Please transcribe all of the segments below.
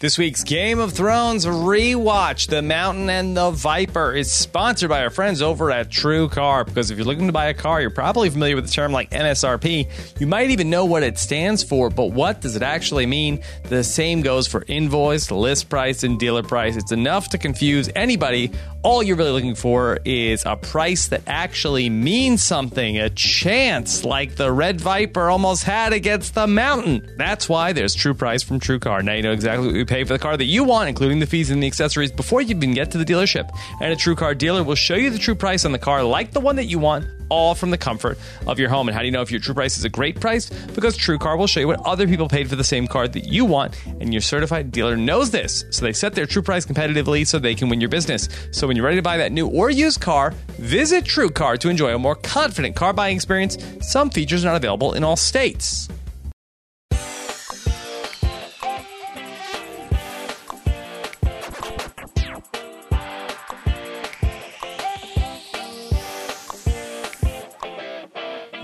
This week's Game of Thrones rewatch, The Mountain and the Viper, is sponsored by our friends over at TrueCar. Because if you're looking to buy a car, you're probably familiar with the term like MSRP. You might even know what it stands for, but what does it actually mean? The same goes for invoice, list price, and dealer price. It's enough to confuse anybody. All you're really looking for is a price that actually means something, a chance, like the Red Viper almost had against the Mountain. That's why there's True Price from TrueCar. Now you know exactly what pay for the car that you want, including the fees and the accessories, before you even get to the dealership. And a TrueCar dealer will show you the true price on the car, like the one that you want, all from the comfort of your home. And how do you know if your true price is a great price? Because TrueCar will show you what other people paid for the same car that you want, and your certified dealer knows this. So they set their true price competitively so they can win your business. So when you're ready to buy that new or used car, visit TrueCar to enjoy a more confident car buying experience. Some features are not available in all states.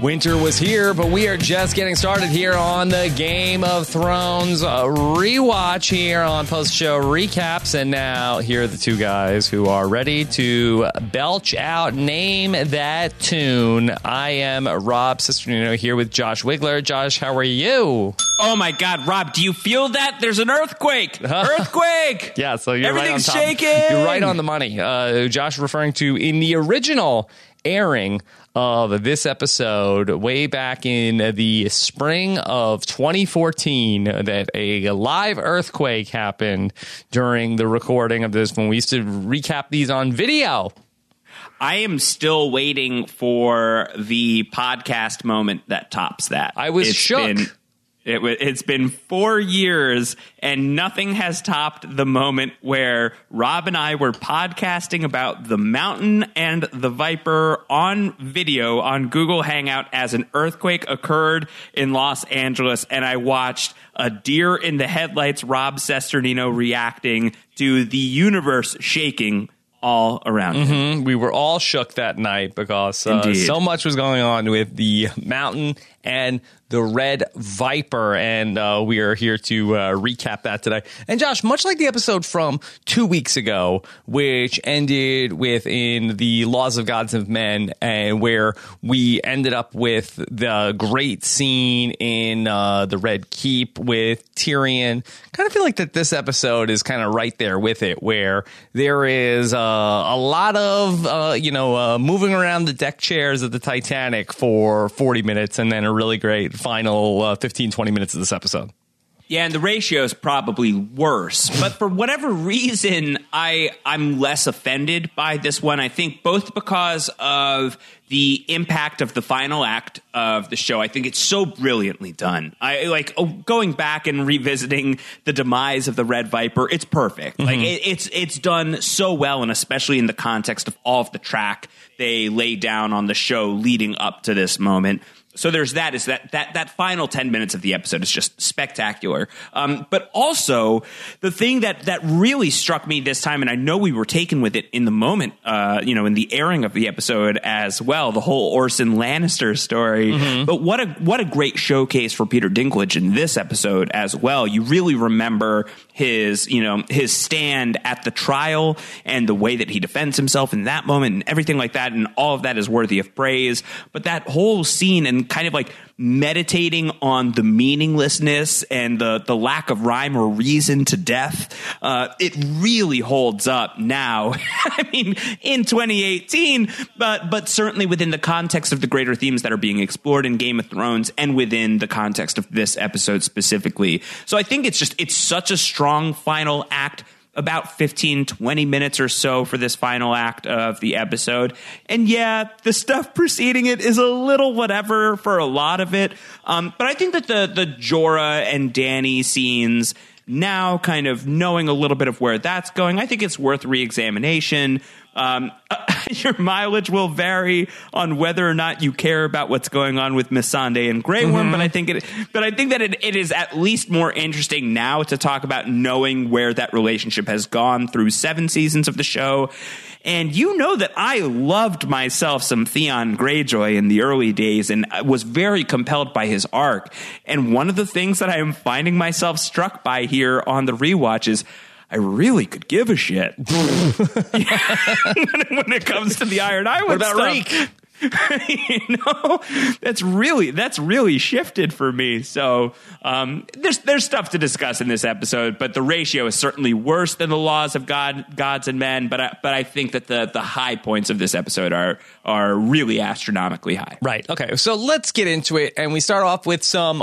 Winter was here, but we are just getting started here on the Game of Thrones uh, rewatch here on post show recaps. And now, here are the two guys who are ready to belch out Name That Tune. I am Rob Cesternino here with Josh Wigler. Josh, how are you? Oh my God, Rob, do you feel that? There's an earthquake! Earthquake! Yeah, so you're Everything's right on top. shaking! You're right on the money. Uh, Josh referring to in the original airing of this episode way back in the spring of 2014 that a live earthquake happened during the recording of this when we used to recap these on video. I am still waiting for the podcast moment that tops that. I was It's shook. Been, it, it's been four years, and nothing has topped the moment where Rob and I were podcasting about the mountain and the viper on video on Google Hangout as an earthquake occurred in Los Angeles, and I watched a deer in the headlights, Rob Cesternino reacting to the universe shaking all around him. We were all shook that night because uh, so much was going on with the mountain and the red viper, and uh, we are here to uh, recap that today. And Josh, much like the episode from two weeks ago, which ended with in the laws of gods and men, and where we ended up with the great scene in uh, the Red Keep with Tyrion. Kind of feel like that this episode is kind of right there with it, where there is uh, a lot of uh, you know uh, moving around the deck chairs of the Titanic for 40 minutes, and then a really great final uh, 15 20 minutes of this episode. Yeah, and the ratio is probably worse. But for whatever reason, I I'm less offended by this one. I think both because of the impact of the final act of the show. I think it's so brilliantly done. I like oh, going back and revisiting the demise of the Red Viper. It's perfect. Like it, it's it's done so well, and especially in the context of all of the track they lay down on the show leading up to this moment so there's that is that that that final 10 minutes of the episode is just spectacular. Um, but also the thing that that really struck me this time and i know we were taken with it in the moment uh, you know in the airing of the episode as well the whole orson lannister story. But what a what a great showcase for peter dinklage in this episode as well. You really remember his you know his stand at the trial and the way that he defends himself in that moment and everything like that and all of that is worthy of praise. But that whole scene and kind of like meditating on the meaninglessness and the the lack of rhyme or reason to death uh, it really holds up now. I mean in 2018 but but certainly within the context of the greater themes that are being explored in game of thrones and within the context of this episode specifically. So i think it's just it's such a strong final act about 15, 20 minutes or so for this final act of the episode. And yeah, the stuff preceding it is a little whatever for a lot of it. Um, but I think that the, the Jorah and Dany scenes, now kind of knowing a little bit of where that's going, I think it's worth re examination. Um, your mileage will vary on whether or not you care about what's going on with Missandei and Grey Worm, but I think it but I think that it, it is at least more interesting now to talk about knowing where that relationship has gone through seven seasons of the show. And you know that I loved myself some Theon Greyjoy in the early days and was very compelled by his arc. And one of the things that I am finding myself struck by here on the rewatch is I really could give a shit when it comes to the Iron Eye. What about stuff. Reek? you know, that's really that's really shifted for me. So um, there's there's stuff to discuss in this episode, but the ratio is certainly worse than the laws of God, gods and men. But I, but I think that the the high points of this episode are are really astronomically high. Right. Okay. So let's get into it, and we start off with some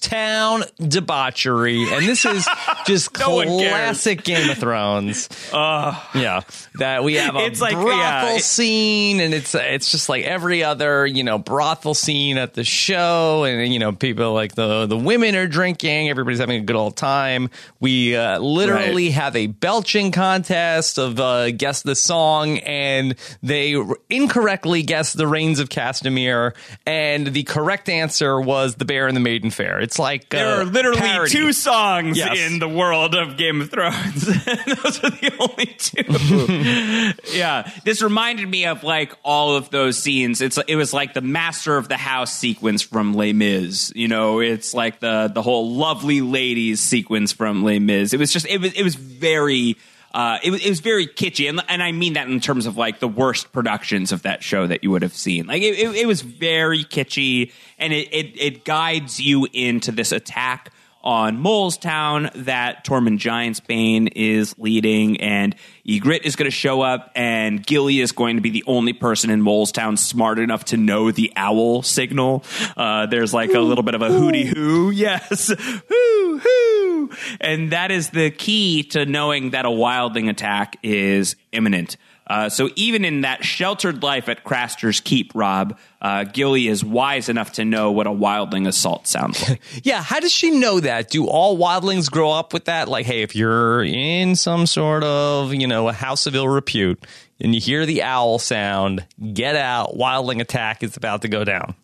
Town debauchery, and this is just No classic Game of Thrones. yeah, that we have a It's like, brothel yeah, it- scene, and it's it's just like every other you know brothel scene at the show, and you know people like the the women are drinking, everybody's having a good old time. We uh, literally Right. have a belching contest of uh, guess the song, and they incorrectly guessed the Rains of Castamere, and the correct answer was the Bear and the Maiden Fair. It's like There uh, are literally parody. two songs Yes. in the world of Game of Thrones. those are the only two. yeah, this reminded me of like all of those scenes. It's it was like the Master of the House sequence from Les Mis. You know, it's like the the whole lovely ladies sequence from Les Mis. It was just it was it was very. Uh, it, was- it was very kitschy, and, and I mean that in terms of like the worst productions of that show that you would have seen. Like it, it, it was very kitschy, and it, it it guides you into this attack on Molestown that Tormund Giantsbane is leading, and Ygritte is going to show up, and Gilly is going to be the only person in Molestown smart enough to know the owl signal. Uh, there's like a little bit of a hooty hoo, yes, hoo hoo, and that is the key to knowing that a wildling attack is imminent. Uh, so even in that sheltered life at Craster's Keep, Rob, uh, Gilly is wise enough to know what a wildling assault sounds like. Yeah, how does she know that? Do all wildlings grow up with that? Like, hey, if you're in some sort of, you know, a house of ill repute and you hear the owl sound, get out. Wildling attack is about to go down.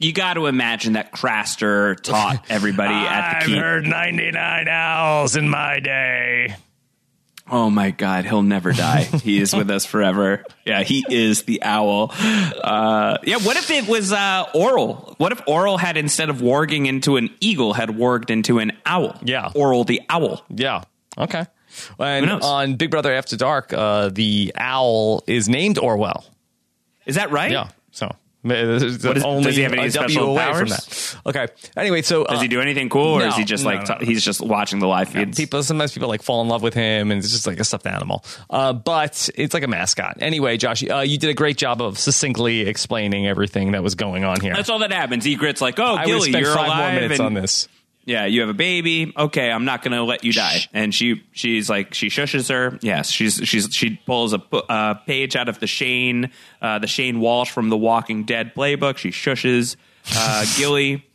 you got to imagine that Craster taught everybody at the keep. heard 99 owls in my day. Oh my God, he'll never die. he is with us forever. Yeah, he is the owl. Uh, yeah, what if it was uh, Orell? What if Orell had instead of warging into an eagle, had warged into an owl? Yeah. Orell the owl. Yeah. Okay. And on Big Brother After Dark, uh, the owl is named Orwell. Is that right? Yeah. So is- only does he have any special powers? Okay. Anyway, so Does uh, he do anything cool, or is he just no, like no, t- he's just watching the live feeds? people sometimes people like fall in love with him and it's just like a stuffed animal uh, but it's like a mascot anyway josh uh, you did a great job of succinctly explaining everything that was going on here That's all that happens. Ygritte's like, "Oh, i would Gilly, spend you're five alive." more minutes and- on this Yeah, you have a baby. Okay, I'm not going to let you die. And she she's like she shushes her. Yes, she's she's she pulls a uh, page out of the Shane uh, the Shane Walsh from the Walking Dead playbook. She shushes uh, Gilly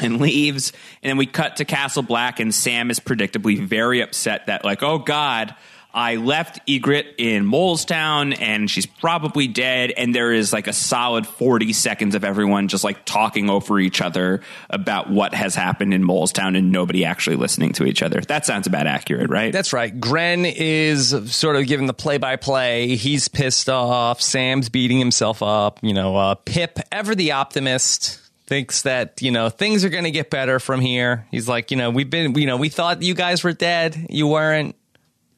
and leaves. And then we cut to Castle Black, and Sam is predictably very upset that like, oh God. I left Ygritte in Molestown and she's probably dead. And there is like a solid 40 seconds of everyone just like talking over each other about what has happened in Molestown and nobody actually listening to each other. That sounds about accurate, right? that's right grenn is sort of giving the play-by-play he's pissed off sam's beating himself up you know uh, pyp ever the optimist thinks that you know things are going to get better from here he's like you know we've been you know we thought you guys were dead you weren't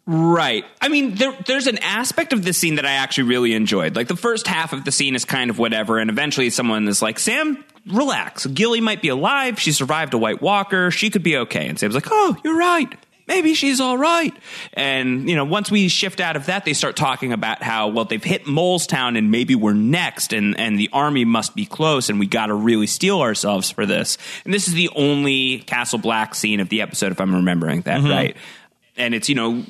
Right. I mean, there, there's an aspect of this scene that I actually really enjoyed. Like the first half of the scene is kind of whatever, and eventually someone is like, "Sam, relax. Gilly might be alive. She survived a White Walker. She could be okay." And Sam's like, "Oh, you're right. Maybe she's all right." And you know, once we shift out of that, they start talking about how well they've hit Molestown, and maybe we're next, and and the army must be close, and we got to really steel ourselves for this. And this is the only Castle Black scene of the episode, if I'm remembering that mm-hmm. right and it's you know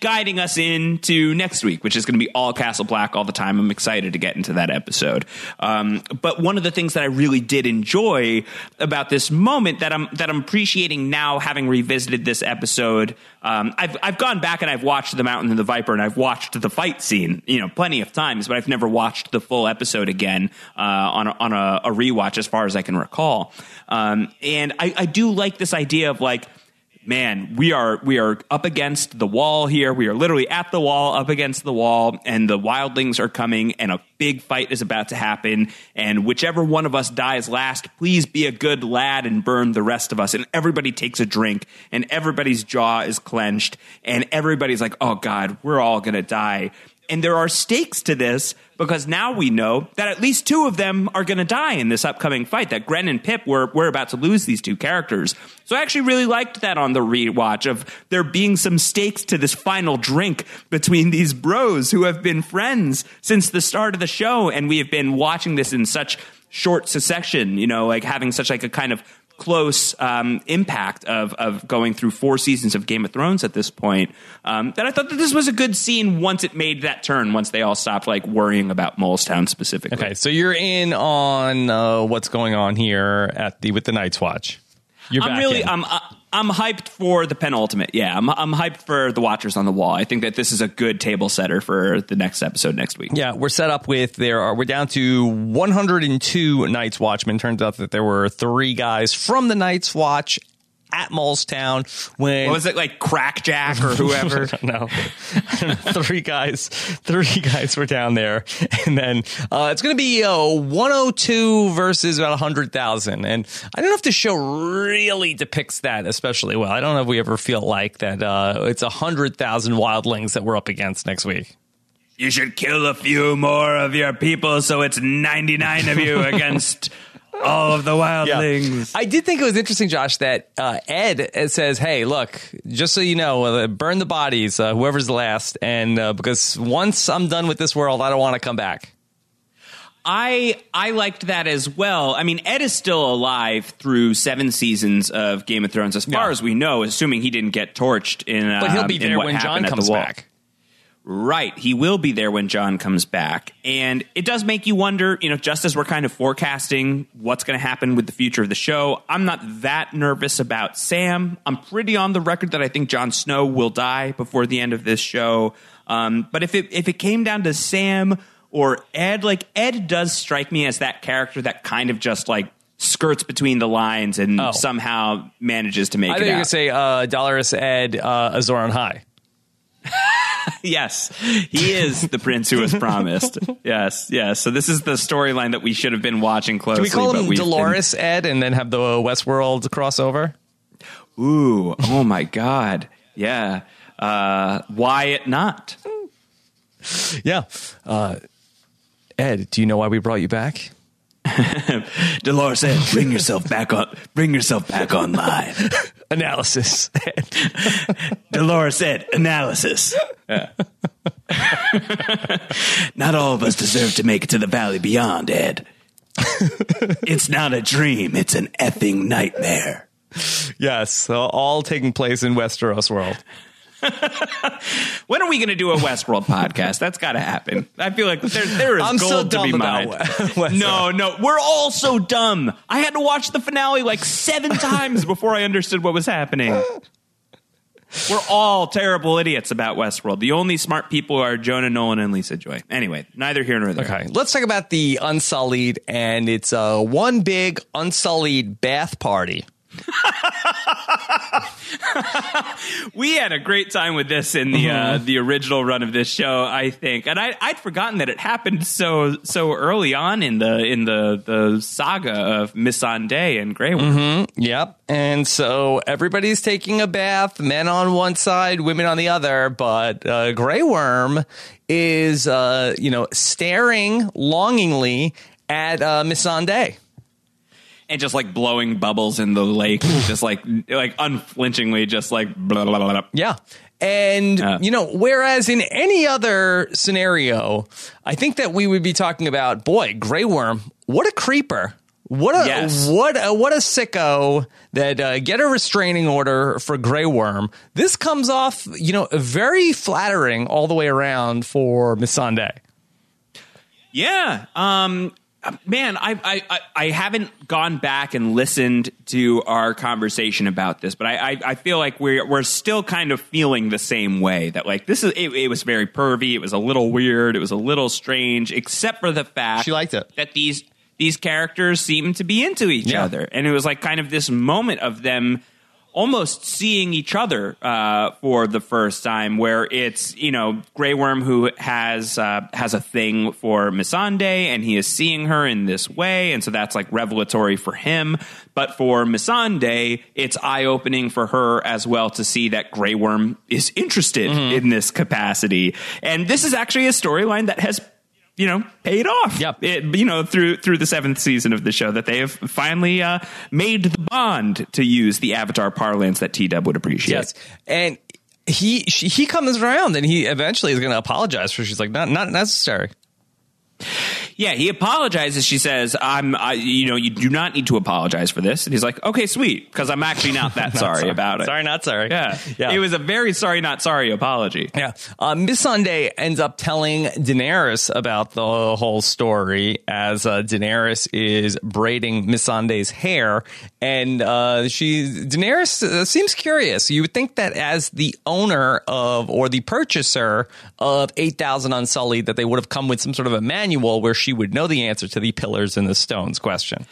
guiding us into next week, which is going to be all Castle Black all the time. I'm excited to get into that episode. Um, but one of the things that I really did enjoy about this moment that I'm that I'm appreciating now, having revisited this episode, um, I've I've gone back and I've watched the Mountain and the Viper, and I've watched the fight scene, you know, plenty of times, but I've never watched the full episode again uh, on a, on a, a rewatch, as far as I can recall. Um, and I, I do like this idea of like man, we are we are up against the wall here. We are literally at the wall, up against the wall, and the wildlings are coming, and a big fight is about to happen. And whichever one of us dies last, please be a good lad and burn the rest of us. And everybody takes a drink, and everybody's jaw is clenched, and everybody's like, "Oh God, we're all gonna die." And there are stakes to this because now we know that at least two of them are going to die in this upcoming fight. That Grenn and Pyp were we're about to lose these two characters. So I actually really liked that on the rewatch of there being some stakes to this final drink between these bros who have been friends since the start of the show, and we have been watching this in such short succession. You know, like having such like a kind of close um, impact of of going through four seasons of Game of Thrones at this point. Um, that I thought that this was a good scene once it made that turn. Once they all stopped like worrying about Molestown specifically. Okay, so you're in on uh, what's going on here at the with the Night's Watch. You're I'm really in. I'm uh, I'm hyped for the penultimate. Yeah, I'm I'm hyped for the Watchers on the Wall. I think that this is a good table setter for the next episode next week. Yeah, we're set up with there are we're down to 102 Night's Watchmen. Turns out that there were three guys from the Night's Watch at Molestown when What was it like Crackjack or whoever? no, three guys, three guys were down there, and then uh, it's going to be uh, 102 versus about 100,000. And I don't know if the show really depicts that especially well. I don't know if we ever feel like that. Uh, it's 100,000 wildlings that we're up against next week. you should kill a few more of your people so it's 99 of you against all of the wildlings. I did think it was interesting, Josh, that uh, Ed uh, says, "Hey, look, just so you know, uh, burn the bodies, uh, whoever's last, and uh, because once I'm done with this world, I don't want to come back." I I liked that as well. I mean, Ed is still alive through seven seasons of Game of Thrones, as far Yeah. as we know, assuming he didn't get torched in. But he'll um, be there when Jon happened at the comes wall. back. Right. He will be there when Jon comes back. And it does make you wonder, you know, just as we're kind of forecasting what's going to happen with the future of the show, I'm not that nervous about Sam. I'm pretty on the record that I think Jon Snow will die before the end of this show. Um, but if it if it came down to Sam or Ed, like Ed does strike me as that character that kind of just like skirts between the lines and Oh. somehow manages to make I it I think out. gonna say uh, Dolores Ed uh, Azor Ahai. Yes, he is the prince who was promised. Yes, yes. So this is the storyline that we should have been watching closely. we call him we've been- Dolores Ed and then have the Westworld crossover? Ooh, oh my God. Yeah. Uh, why it not? Yeah. Uh, Ed, do you know why we brought you back? Dolores said, "Bring yourself back on. Bring yourself back online." Analysis. Dolores said, "Analysis." not all of us deserve to make it to the valley beyond, Ed. it's not a dream; it's an effing nightmare. yes, all taking place in Westeros world. When are we going to do a Westworld podcast? That's got to happen. I feel like there, there is I'm gold so to dumb be mined. Westworld. no, no, we're all so dumb. I had to watch the finale like seven times before I understood what was happening. We're all terrible idiots about Westworld. The only smart people are Jonah Nolan and Lisa Joy. Anyway, neither here nor there. Okay, let's talk about the Unsullied, and it's uh, one big Unsullied bath party. We had a great time with this in the uh, Mm-hmm. the original run of this show, I think, and I, I'd forgotten that it happened so so early on in the in the the saga of Missandei and Grey Worm. Yep. And so everybody's taking a bath, men on one side, women on the other, but uh, Grey Worm is, uh, you know, staring longingly at uh, Missandei. And just like blowing bubbles in the lake, just like like unflinchingly, just like blah blah blah. blah. Yeah. And, Yeah. you know, whereas in any other scenario, I think that we would be talking about, boy, Grey Worm, what a creeper. What a Yes. what a, what a sicko that uh, get a restraining order for Grey Worm. This comes off, you know, very flattering all the way around for Missandei. Yeah. Um man, I, I I I haven't gone back and listened to our conversation about this, but I I, I feel like we're we're still kind of feeling the same way that like this is it, it was very pervy, it was a little weird, it was a little strange, except for the fact She liked it. that these these characters seemed to be into each Yeah. other, and it was like kind of this moment of them almost seeing each other uh, for the first time, where it's you know Grey Worm who has uh, has a thing for Missandei, and he is seeing her in this way, and so that's like revelatory for him. But for Missandei, it's eye opening for her as well to see that Grey Worm is interested in this capacity, and this is actually a storyline that has. You know, paid off. Yep. It, you know, through through the seventh season of the show, that they have finally uh, made the bond to use the Avatar parlance that T Dub would appreciate. Yes, and he she, he comes around and he eventually is going to apologize for. She's like, not not necessary. Yeah, he apologizes. She says, "I'm, I, you know, you do not need to apologize for this." And he's like, "Okay, sweet," because I'm actually not that sorry, about it. Sorry, not sorry. Yeah. yeah. it was a very sorry, not sorry apology. Yeah. Uh, Missandei ends up telling Daenerys about the whole story as uh, Daenerys is braiding Missandei's hair. And uh, she, Daenerys uh, seems curious. You would think that as the owner of or the purchaser of 8,000 Unsullied, that they would have come with some sort of a manual where she would know the answer to the pillars and the stones question.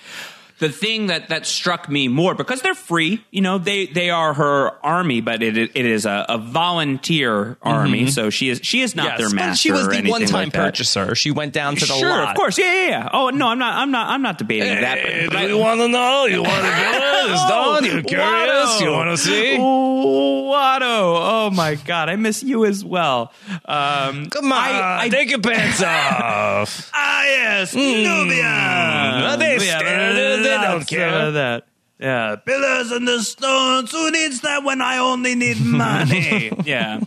The thing that that struck me more because they're free you know they they are her army but it it is a, a volunteer army so she is she is not their but master she was the one time like purchaser. She went down to the sure lot. of course yeah, yeah yeah oh no i'm not i'm not i'm not debating that but, but I, want to know? You want to know? It's done. You're curious? You want to see? Watto. Oh my god, I miss you as well. Um, Come on, I, I, take your pants off. ah yes, Nubia. They Yeah, stare, they- they don't care. That. Yeah, pillars and the stones. Who needs that when I only need money? yeah,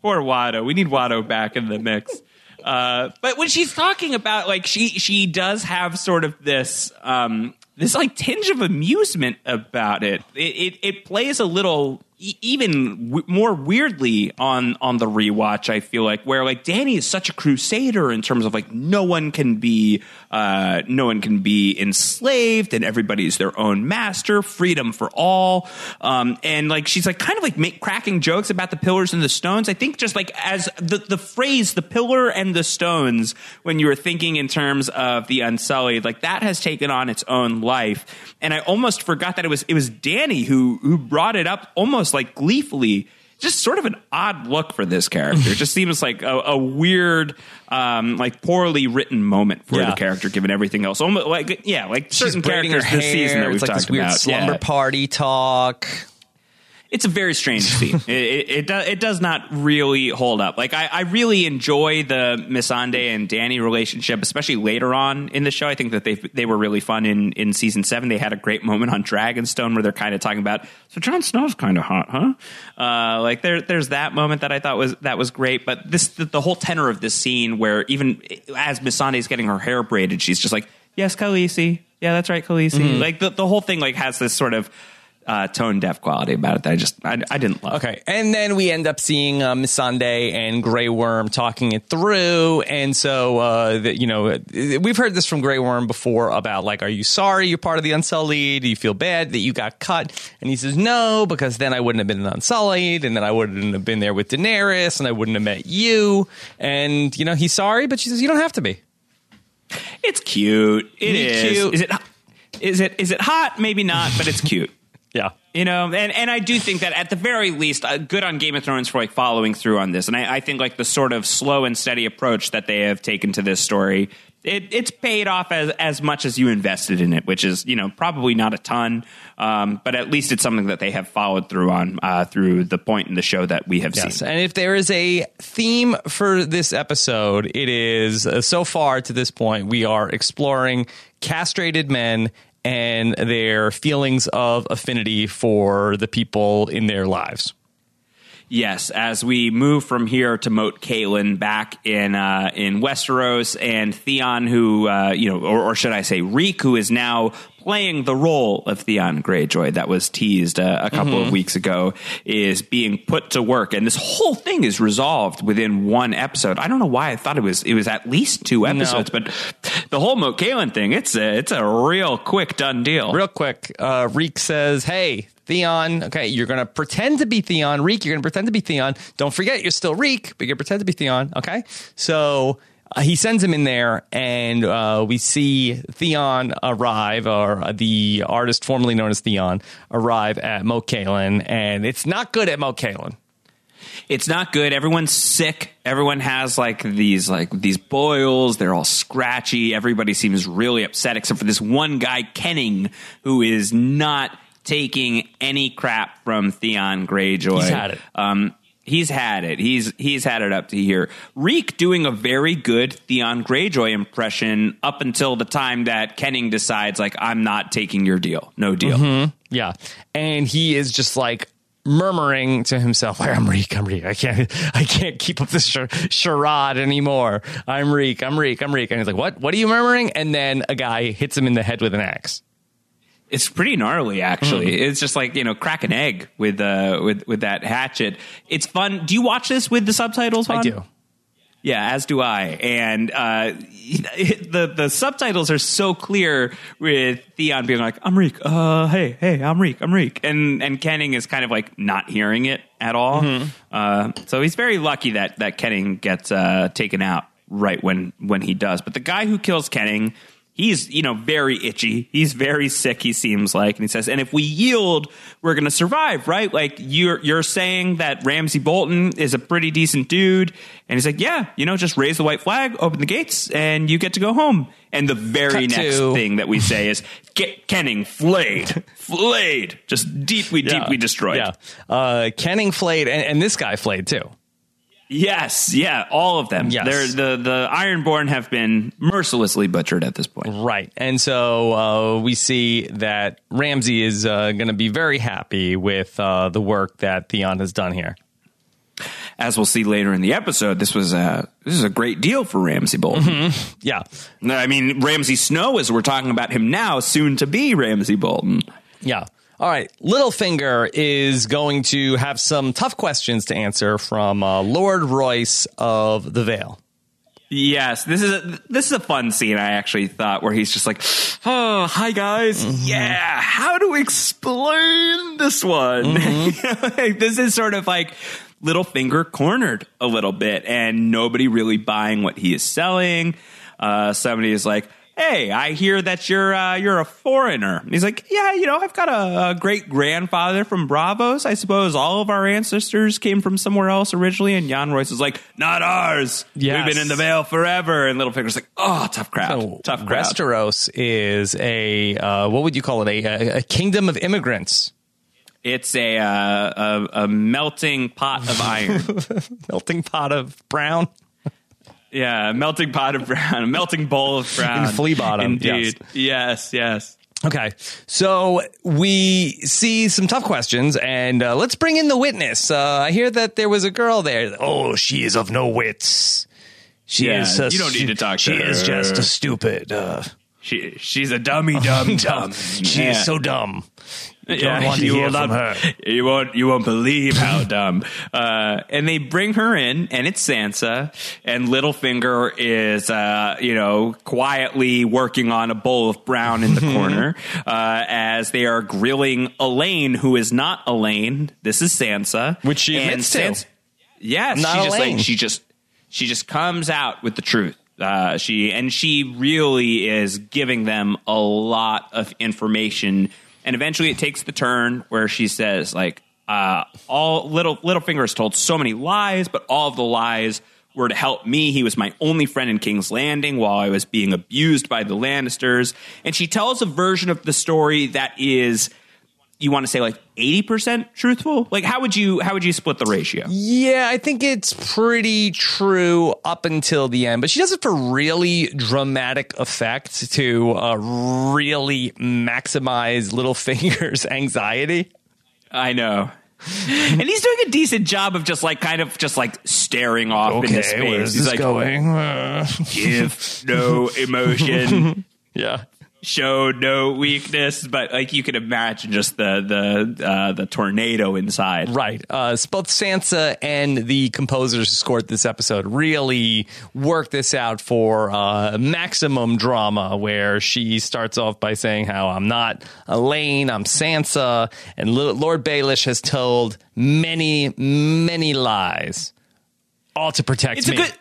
poor Watto. We need Watto back in the mix. Uh, but when she's talking about like she she does have sort of this um, this like tinge of amusement about it. It it, it plays a little even w- more weirdly on on the rewatch. I feel like where like Dany is such a crusader in terms of like no one can be uh, no one can be enslaved and everybody's their own master, freedom for all. Um, and like she's like kind of like make, cracking jokes about the pillars and the stones. I think just like as the the phrase the pillar and the stones when you were thinking in terms of the unsullied, like that has taken on its own life. And I almost forgot that it was it was Dany who who brought it up almost like gleefully just sort of an odd look for this character. It just seems like a, a weird, um, like poorly written moment for Yeah. the character, given everything else. Almost like yeah, like certain characters this season that we've like talked about. slumber Yeah. party talk. It's a very strange scene. it, it, it does it does not really hold up. Like I, I really enjoy the Missandei and Dany relationship, especially later on in the show. I think that they they were really fun in in season seven. They had a great moment on Dragonstone where they're kind of talking about so Jon Snow's kind of hot, huh? Uh, like there there's that moment that I thought was that was great. But this the, the whole tenor of this scene where even as Missandei's getting her hair braided, she's just like, "Yes, Khaleesi. Yeah, that's right, Khaleesi." Like the the whole thing like has this sort of uh, tone deaf quality about it that I just I, I didn't love. Okay, and then we end up seeing uh, Missandei and Grey Worm talking it through, and so uh, that you know we've heard this from Grey Worm before about like, are you sorry you're part of the Unsullied? Do you feel bad that you got cut? And he says no, because then I wouldn't have been an Unsullied, and then I wouldn't have been there with Daenerys, and I wouldn't have met you. And you know he's sorry, but she says you don't have to be. It's cute. It It's is. cute. Is it? Is it? Is it hot? Maybe not, but it's cute. Yeah. You know, and, and I do think that at the very least, uh, good on Game of Thrones for like following through on this, and I, I think like the sort of slow and steady approach that they have taken to this story, it, it's paid off as as much as you invested in it, which is you know probably not a ton, um, but at least it's something that they have followed through on uh, through the point in the show that we have Yes, seen. and if there is a theme for this episode, it is uh, so far to this point we are exploring castrated men and their feelings of affinity for the people in their lives. Yes, as we move from here to Moat Cailin back in uh, in Westeros, and Theon, who uh, you know, or, or, should I say, Reek, who is now playing the role of Theon Greyjoy that was teased uh, a couple mm-hmm. of weeks ago, is being put to work, and this whole thing is resolved within one episode. I don't know why I thought it was it was at least two episodes, no. but the whole Moat Cailin thing, it's a it's a real quick done deal. Real quick, uh, Reek says, "Hey." Theon. Okay, you're going to pretend to be Theon. Reek, you're going to pretend to be Theon. Don't forget, you're still Reek, but you're pretend to be Theon. Okay, so uh, he sends him in there, and uh, we see Theon arrive, or the artist formerly known as Theon, arrive at Moat Cailin, and it's not good at Moat Cailin. It's not good. Everyone's sick. Everyone has like these like these boils. They're all scratchy. Everybody seems really upset, except for this one guy, Kenning, who is not taking any crap from Theon Greyjoy. He's had it. Um, he's had it. He's he's had it up to here. Reek doing a very good Theon Greyjoy impression up until the time that Kenning decides like I'm not taking your deal. No deal. Mm-hmm. Yeah, and he is just like murmuring to himself, "I'm Reek. I'm Reek. I can't. I can't keep up this charade anymore. I'm Reek. I'm Reek. I'm Reek." And he's like, "What? What are you murmuring?" And then a guy hits him in the head with an axe. It's pretty gnarly, actually. Mm. It's just like you know, crack an egg with uh with with that hatchet. It's fun. Do you watch this with the subtitles? On? I do. Yeah, as do I. And uh, the the subtitles are so clear with Theon being like, "I'm Reek. Uh, hey, hey, I'm Reek. I'm Reek," and and Kenning is kind of like not hearing it at all. Mm-hmm. Uh, so he's very lucky that that Kenning gets uh, taken out right when when he does. But the guy who kills Kenning he's you know very itchy. He's very sick he seems like. And he says and if we yield we're going to survive right? Like you're you're saying that ramsay Bolton is a pretty decent dude. And he's like yeah you know just raise the white flag open the gates and you get to go home. And the very Cut next to. thing that we say is get Kenning flayed flayed just deeply yeah. deeply destroyed. Yeah. Uh, Kenning flayed and, and this guy flayed too Yes, yeah, all of them. Yes. They're, the the Ironborn have been mercilessly butchered at this point. Right, and so uh, we see that Ramsay is uh, going to be very happy with uh, the work that Theon has done here. As we'll see later in the episode, this was a this is a great deal for Ramsay Bolton. Mm-hmm. Yeah, I mean Ramsay Snow, as we're talking about him now, soon to be Ramsay Bolton. Yeah. All right, Littlefinger is going to have some tough questions to answer from uh, Lord Royce of the Vale. Yes, this is a, this is a fun scene. I actually thought where he's just like, "Oh, hi guys, mm-hmm. yeah, how to explain this one?" Mm-hmm. this is sort of like Littlefinger cornered a little bit, and nobody really buying what he is selling. Uh, somebody is like, hey, I hear that you're uh, you're a foreigner. And he's like, yeah, you know, I've got a, a great grandfather from Braavos. I suppose all of our ancestors came from somewhere else originally. And Yohn Royce is like, not ours. Yes. We've been in the Vale forever. And Littlefinger's like, oh, tough crowd, so tough crowd. Westeros is a uh, what would you call it? A, a, a kingdom of immigrants. It's a, uh, a, a melting pot of iron, melting pot of brown. Yeah, melting pot of brown, a melting bowl of brown. In flea bottom. Indeed. Yes, yes. yes. Okay, so we see some tough questions, and uh, let's bring in the witness. Uh, I hear that there was a girl there. Oh, she is of no wits. She yeah, is. A, you don't need to talk. She to is just a stupid. Uh, she she's a dummy, dumb, dumb. She yeah. is so dumb. You yeah, you will not, her. You won't. You won't believe how dumb. Uh, and they bring her in, and it's Sansa, and Littlefinger is, uh, you know, quietly working on a bowl of brown in the corner uh, as they are grilling Alayne, who is not Alayne. This is Sansa, which she admits Sansa, to. Yes, not she just Alayne. like she just she just comes out with the truth. Uh, she and she really is giving them a lot of information and eventually it takes the turn where she says, like, uh, all little Littlefinger has told so many lies, but all of the lies were to help me. He was my only friend in King's Landing while I was being abused by the Lannisters. And she tells a version of the story that is you want to say like 80% truthful like how would you how would you split the ratio yeah i think it's pretty true up until the end but she does it for really dramatic effect to uh, really maximize Littlefinger's anxiety i know and he's doing a decent job of just like kind of just like staring off into space. where's he's this like, going? Give no emotion. yeah. Show no weakness, but like you can imagine just the the uh, the tornado inside. Right. Uh, both Sansa and the composers who scored this episode really worked this out for uh, maximum drama, where she starts off by saying how I'm not Alayne, I'm Sansa, and Lord Baelish has told many, many lies, all to protect It's me. a good.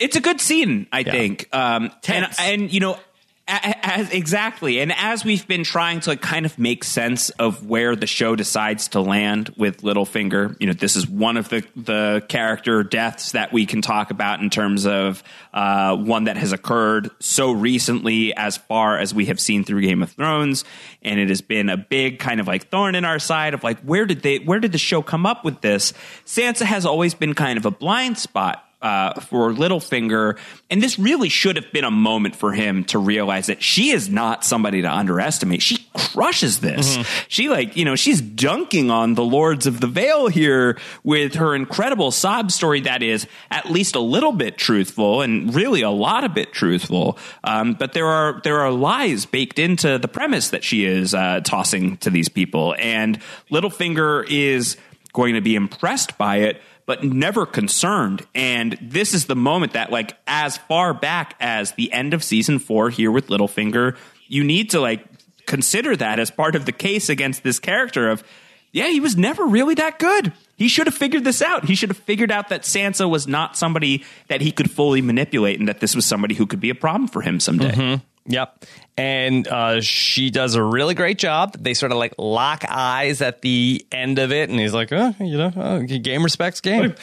It's a good scene, I Yeah. think. Um, and and you know. As exactly, and as we've been trying to kind of make sense of where the show decides to land with Littlefinger, you know, this is one of the the character deaths that we can talk about in terms of uh, one that has occurred so recently, as far as we have seen through Game of Thrones, and it has been a big kind of like thorn in our side of like where did they where did the show come up with this? Sansa has always been kind of a blind spot uh, for Littlefinger, and this really should have been a moment for him to realize that she is not somebody to underestimate. She crushes this. She like you know she's dunking on the Lords of the Vale here with her incredible sob story that is at least a little bit truthful and really a lot of bit truthful. Um, but there are there are lies baked into the premise that she is uh, tossing to these people, and Littlefinger is going to be impressed by it but never concerned. And this is the moment that like as far back as the end of season 4 here with Littlefinger you need to like consider that as part of the case against this character of yeah he was never really that good. He should have figured this out. He should have figured out that Sansa was not somebody that he could fully manipulate and that this was somebody who could be a problem for him someday mm-hmm. Yep. And uh, she does a really great job. They sort of like lock eyes at the end of it, and he's like, oh, you know, oh, game respects game.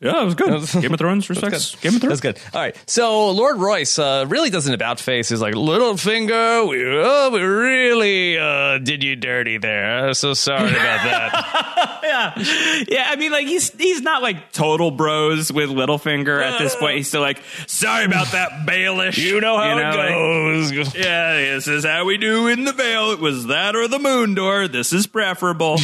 Yeah it was good Game of Thrones respects Game of Thrones. That's good. All right. So Lord Royce uh, really does an about face. He's like, Littlefinger, we, oh, we really uh, did you dirty there. I'm so sorry about that. yeah, yeah. I mean, like he's he's not like total bros with Littlefinger at this point. He's still like, sorry about that, Baelish. you know how like, it goes. yeah, this is how we do in the Vale. It was that or the Moon Door. This is preferable.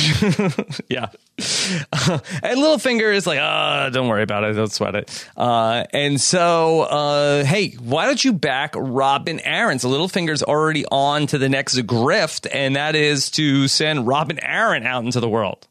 yeah. and Littlefinger is like, ah, don't worry about it. Don't sweat it. Uh, and so, uh, hey, why don't you back Robin Arryn? So Littlefinger's already on to the next grift, and that is to send Robin Arryn out into the world.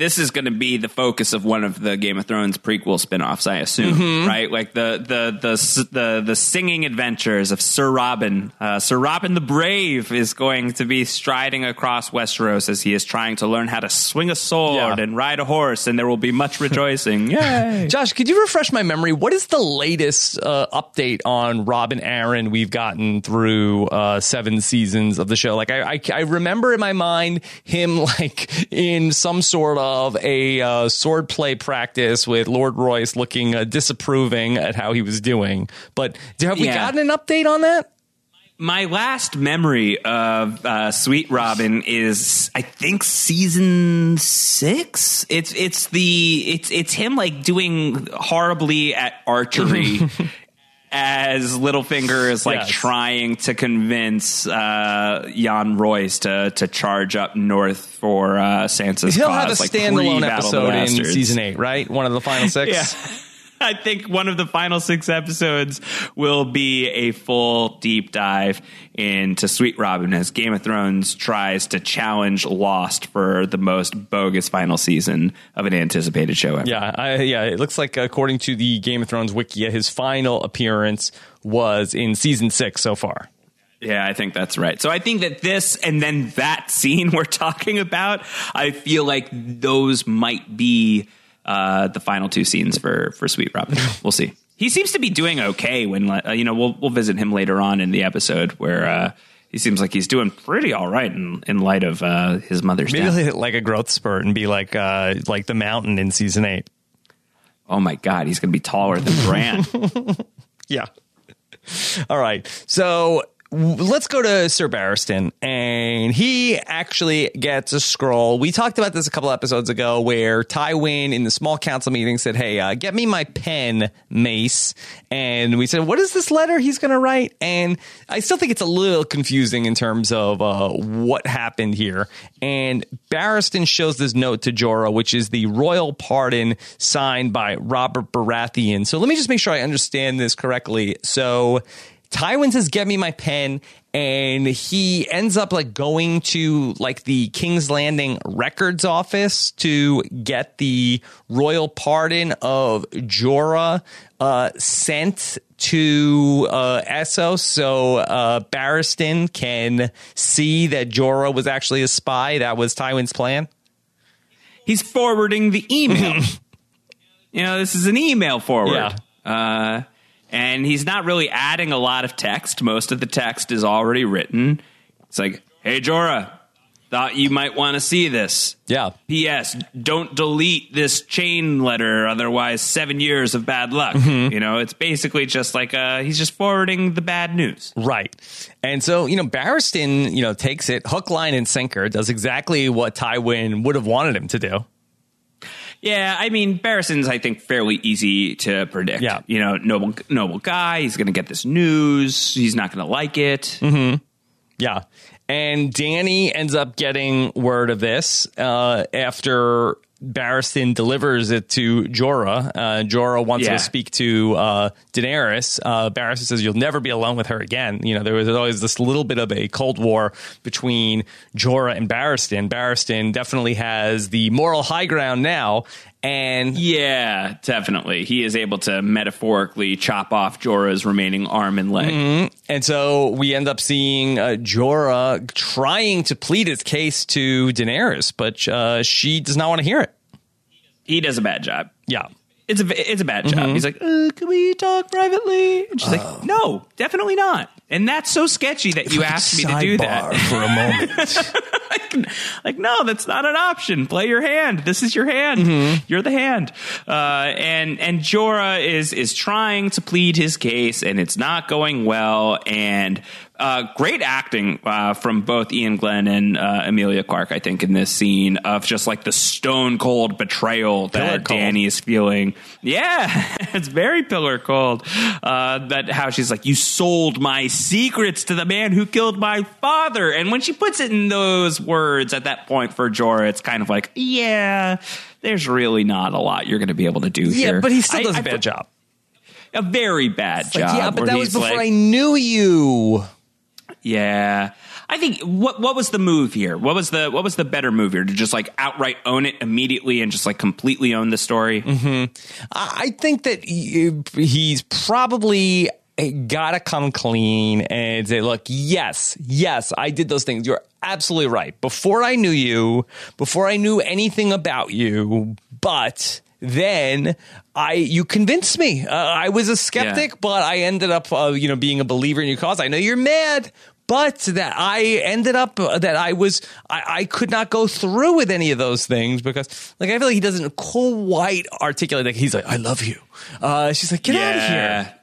This is going to be the focus of one of the Game of Thrones prequel spin-offs, I assume, right? Like the the the the the singing adventures of Sir Robin. Uh, Sir Robin the Brave is going to be striding across Westeros as he is trying to learn how to swing a sword Yeah. and ride a horse, and there will be much rejoicing. Yay! Josh, could you refresh my memory? What is the latest uh, update on Robin Arryn we've gotten through uh, seven seasons of the show? Like, I, I, I remember in my mind him like in some sort of a uh, swordplay practice with Lord Royce looking uh, disapproving at how he was doing. But have we Yeah. gotten an update on that? My last memory of uh, Sweet Robin is, I think, season six. It's it's the it's it's him like doing horribly at archery. As Littlefinger is like Yes. trying to convince uh, Yohn Royce to to charge up north for uh, Sansa's He'll cause, have a like standalone pre-Battle of the episode in season eight, right? One of the final six. Yeah. I think one of the final six episodes will be a full deep dive into Sweet Robin as Game of Thrones tries to challenge Lost for the most bogus final season of an anticipated show ever. Yeah, I, yeah. It looks like according to the Game of Thrones wiki, his final appearance was in season six so far. Yeah, I think that's right. So I think that this and then that scene we're talking about, I feel like those might be uh, the final two scenes for for Sweet Robin. we'll see. He seems to be doing okay when uh, you know we'll we'll visit him later on in the episode where uh, he seems like he's doing pretty all right in in light of uh, his mother's Maybe death. he'll hit like a growth spurt and be like uh, like the mountain in season eight. Oh my god, he's going to be taller than Bran. Yeah. All right. So let's go to Sir Barristan, and he actually gets a scroll. We talked about this a couple episodes ago, where Tywin in the small council meeting said, "Hey, uh, get me my pen, Mace." And we said, "What is this letter he's going to write?" And I still think it's a little confusing in terms of uh, what happened here. And Barristan shows this note to Jorah, which is the royal pardon signed by Robert Baratheon. So let me just make sure I understand this correctly. So Tywin says, "Get me my pen," and he ends up like going to like the King's Landing records office to get the royal pardon of Jorah uh, sent to uh, Essos, so uh, Barristan can see that Jorah was actually a spy. That was Tywin's plan. He's forwarding the email. you know, this is an email forward. Yeah. Uh, and he's not really adding a lot of text. Most of the text is already written. It's like, hey, Jorah, thought you might want to see this. Yeah. P.S. Don't delete this chain letter, otherwise, seven years of bad luck. You know, it's basically just like uh, he's just forwarding the bad news. Right. And so, you know, Barristan, you know, takes it hook, line, and sinker, does exactly what Tywin would have wanted him to do. Yeah, I mean, Barristan's, I think, fairly easy to predict. Yeah. You know, noble, noble guy. He's going to get this news. He's not going to like it. Yeah. And Dany ends up getting word of this uh, after Barristan delivers it to Jorah. Uh, Jorah wants Yeah. to speak to uh, Daenerys. Uh, Barristan says, You'll never be alone with her again. You know, there was always this little bit of a Cold War between Jorah and Barristan. Barristan definitely has the moral high ground now. And Yeah, definitely. He is able to metaphorically chop off Jorah's remaining arm and leg. And so we end up seeing uh, Jorah trying to plead his case to Daenerys, but uh, she does not want to hear it. He does a bad job. Yeah. It's a it's a bad job. He's like, uh, can we talk privately? And she's like, no, definitely not. And that's so sketchy that you asked me to do that. for a moment. like, no, that's not an option. Play your hand. This is your hand. You're the hand. Uh, and and Jorah is is trying to plead his case, and it's not going well. And uh, great acting uh, from both Iain Glen and uh, Emilia Clarke, I think, in this scene of just like the stone cold betrayal that. Dany is feeling. Yeah, it's very pillar cold. Uh, that how she's like, you sold my secrets to the man who killed my father. And when she puts it in those words at that point for Jorah, it's kind of like, yeah, there's really not a lot you're going to be able to do yeah, here. but he still I- does a I- bad job. A very bad Like, job. yeah, but that was before like- I knew you. yeah. I think what what was the move here? What was the what was the better move here? To just like outright own it immediately and just like completely own the story? Mm-hmm. I I think that he- he's probably got to come clean and say, look, yes, yes, I did those things. You're absolutely right. Before I knew you, before I knew anything about you, but then I, you convinced me. Uh, I was a skeptic, Yeah. but I ended up, uh, you know, being a believer in your cause. I know you're mad. But that I ended up uh, that I was I, I could not go through with any of those things because like I feel like he doesn't quite articulate like he's like I love you. Uh, she's like get out of here.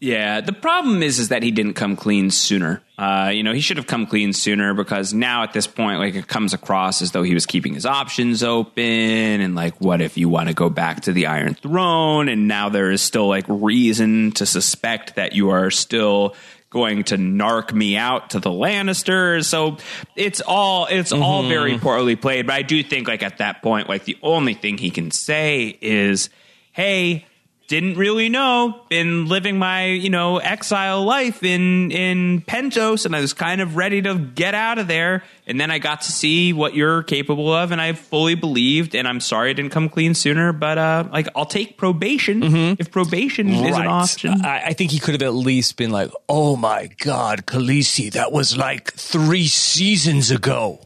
Yeah, the problem is is that he didn't come clean sooner. Uh, you know, he should have come clean sooner because now at this point, like it comes across as though he was keeping his options open and like, what if you want to go back to the Iron Throne? And now there is still like reason to suspect that you are still going to narc me out to the Lannisters. So it's all it's all very poorly played. But I do think like at that point, like the only thing he can say is, "Hey." Didn't really know. Been living my, you know, exile life in in Pentos, and I was kind of ready to get out of there. And then I got to see what you're capable of, and I fully believed. And I'm sorry I didn't come clean sooner, but uh, like I'll take probation if probation is an option. I, I think he could have at least been like, "Oh my God, Khaleesi, that was like three seasons ago."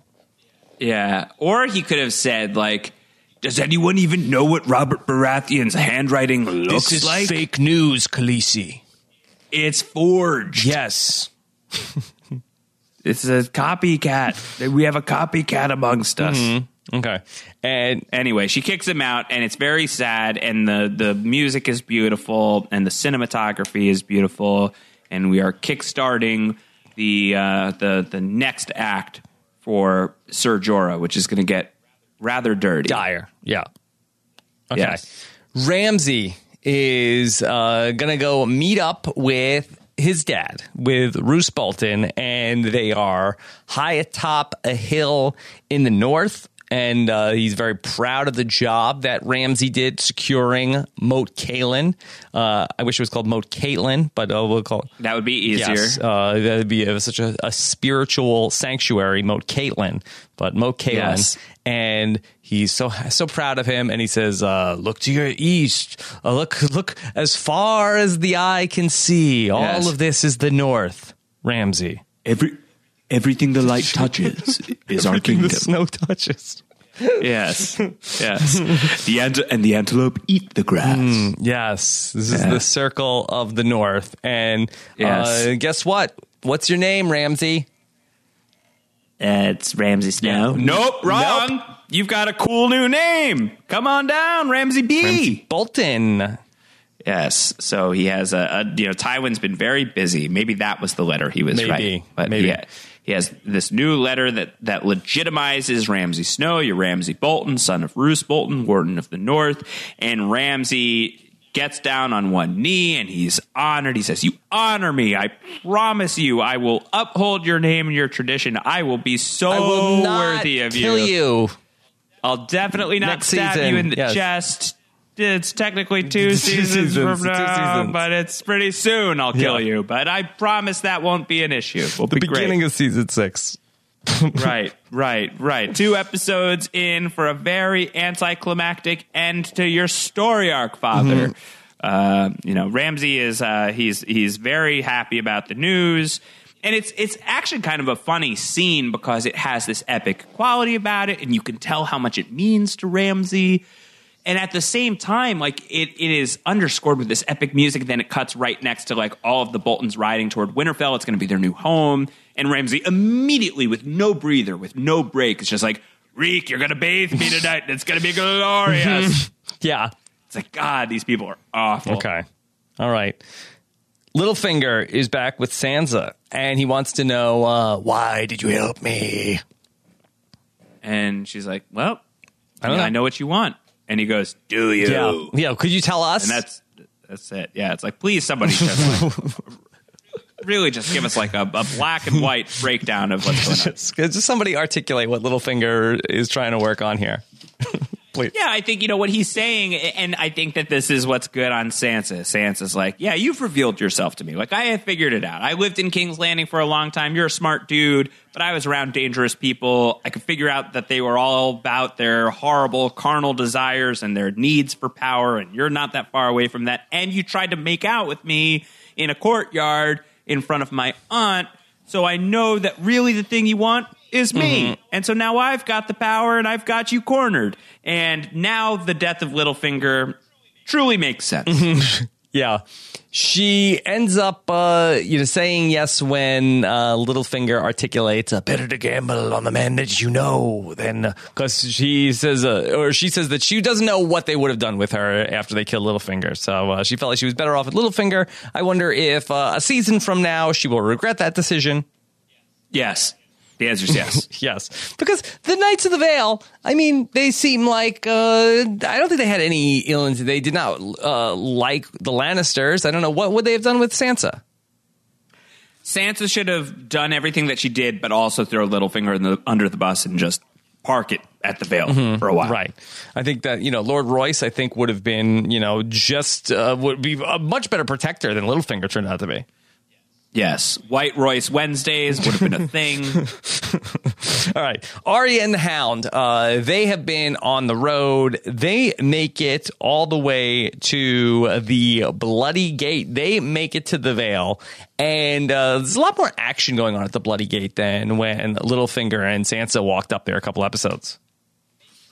yeah, or he could have said like. Does anyone even know what Robert Baratheon's handwriting looks This is like? fake news, Khaleesi. It's forged. Yes. It's a copycat. We have a copycat amongst us. Okay. And anyway, she kicks him out, and it's very sad. And the the music is beautiful, and the cinematography is beautiful, and we are kickstarting the uh, the the next act for Sir Jorah, which is going to get rather dirty. Dire. Yeah. Okay. Yes. Ramsay is uh, going to go meet up with his dad, with Roose Bolton, and they are high atop a hill in the north. And uh, he's very proud of the job that Ramsay did securing Moat Cailin. Uh, I wish it was called Moat Caitlin, but uh, we'll call it That would be easier. Yes, uh, that'd be a, such a, a spiritual sanctuary, Moat Caitlin, but Moat Caitlin, Yes. and he's so so proud of him, and he says, uh, "Look to your east, uh, look look as far as the eye can see. All Yes. of this is the north." Ramsay, Every everything the light touches is our everything kingdom. the snow touches. Yes, yes. the ant- and the antelope eat the grass. Yes, this is Yeah. the circle of the north, and Yes. uh, guess what? What's your name, Ramsay? it's Ramsay Snow. Nope, wrong. You've got a cool new name. Come on down, Ramsay B. Ramsay Bolton. Yes. So he has a, a you know Tywin's been very busy. Maybe that was the letter he was Maybe. writing. But Maybe. yeah, he has this new letter that that legitimizes Ramsay Snow. You're Ramsay Bolton, son of Roose Bolton, Warden of the North, and Ramsay gets down on one knee and he's honored. He says, "You honor me. I promise you, I will uphold your name and your tradition. I will be so worthy of you I will not worthy of kill you. I'll definitely not Next stab season, you in the yes. chest. It's technically two seasons, seasons, from now, seasons. but it's pretty soon. I'll kill Yeah. you, but I promise that won't be an issue. We'll The be beginning great. of season six. right, right, right. Two episodes in for a very anticlimactic end to your story arc, Father. Uh, you know, Ramsay is uh, he's he's very happy about the news. And it's it's actually kind of a funny scene because it has this epic quality about it, and you can tell how much it means to Ramsay. And at the same time, like it, it is underscored with this epic music. Then it cuts right next to like all of the Boltons riding toward Winterfell. It's going to be their new home. And Ramsay immediately, with no breather, with no break, is just like, "Reek, you're going to bathe me tonight. It's going to be glorious." Yeah. it's like, God, these people are awful. Okay. All right. Littlefinger is back with Sansa, and he wants to know uh, why did you help me? And she's like, "Well, I, don't know. I know what you want." And he goes, "Do you?" Yeah. Yeah. Could you tell us? and that's that's it. Yeah, it's like please somebody just like, really just give us like a, a black and white breakdown of what's going on. just, just somebody articulate what Littlefinger is trying to work on here. Please. Yeah, I think you know what he's saying, and I think that this is what's good on Sansa. Sansa's like, yeah, you've revealed yourself to me. Like I have figured it out. I lived in King's Landing for a long time. You're a smart dude, but I was around dangerous people. I could figure out that they were all about their horrible carnal desires and their needs for power, and you're not that far away from that. And you tried to make out with me in a courtyard in front of my aunt. So I know that really the thing you want is me. And so now I've got the power and I've got you cornered. And now the death of Littlefinger truly makes sense. Yeah. She ends up, uh, you know, saying yes when uh, Littlefinger articulates, uh, "Better to gamble on the man that you know than," because she says, uh, or she says that she doesn't know what they would have done with her after they killed Littlefinger. So uh, she felt like she was better off with Littlefinger. I wonder if uh, a season from now she will regret that decision. yes. The answer is yes. Yes, because the Knights of the Vale. I mean, they seem like uh, I don't think they had any ill. They did not uh, like the Lannisters. I don't know what would they have done with Sansa. Sansa should have done everything that she did, but also throw Littlefinger in the, under the bus and just park it at the Vale for a while. Right. I think that you know Lord Royce. I think would have been you know just uh, would be a much better protector than Littlefinger turned out to be. Yes. White Royce Wednesdays would have been a thing. All right, Arya and the Hound. Uh, they have been on the road. They make it all the way to the Bloody Gate. They make it to the Vale, and uh, there's a lot more action going on at the Bloody Gate than when Littlefinger and Sansa walked up there a couple episodes.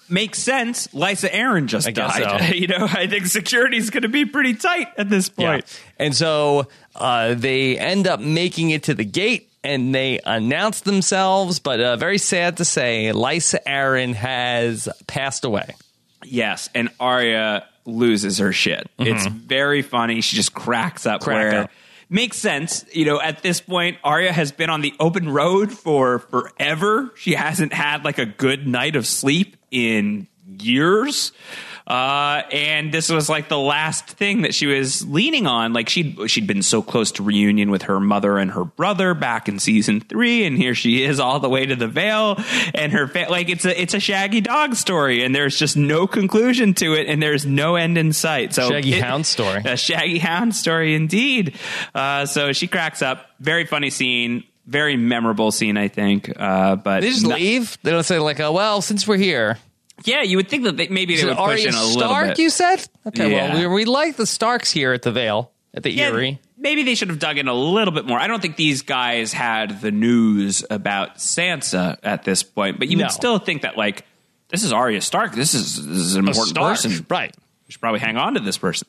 Makes sense. Lysa Arryn just I died. so. you know, I think security's going to be pretty tight at this point. And so uh, they end up making it to the gate and they announce themselves, but uh, very sad to say, Lysa Arryn has passed away. Yes, and Arya loses her shit. It's very funny. She just cracks up Mm-hmm. Crack where up. makes sense. You know, at this point, Arya has been on the open road for forever. She hasn't had like a good night of sleep in years. Uh, and this was like the last thing that she was leaning on. Like she'd she'd been so close to reunion with her mother and her brother back in season three, and here she is all the way to the Vale, and her fa- like it's a it's a Shaggy dog story, and there's just no conclusion to it, and there's no end in sight. So Shaggy it- Hound story. a Shaggy Hound story indeed. Uh, so she cracks up. Very funny scene. Very memorable scene, I think. Uh, but They just not- leave. They don't say like, "Oh well, since we're here." Yeah, you would think that they, maybe they would push Arya in a little Stark? bit. You said. Okay, Yeah. well, we, we like the Starks here at the Vale at the Yeah, Eyrie. maybe they should have dug in a little bit more. I don't think these guys had the news about Sansa at this point, but you No. would still think that like this is Arya Stark. This is, this is an important Stark, person. right? We should probably hang on to this person.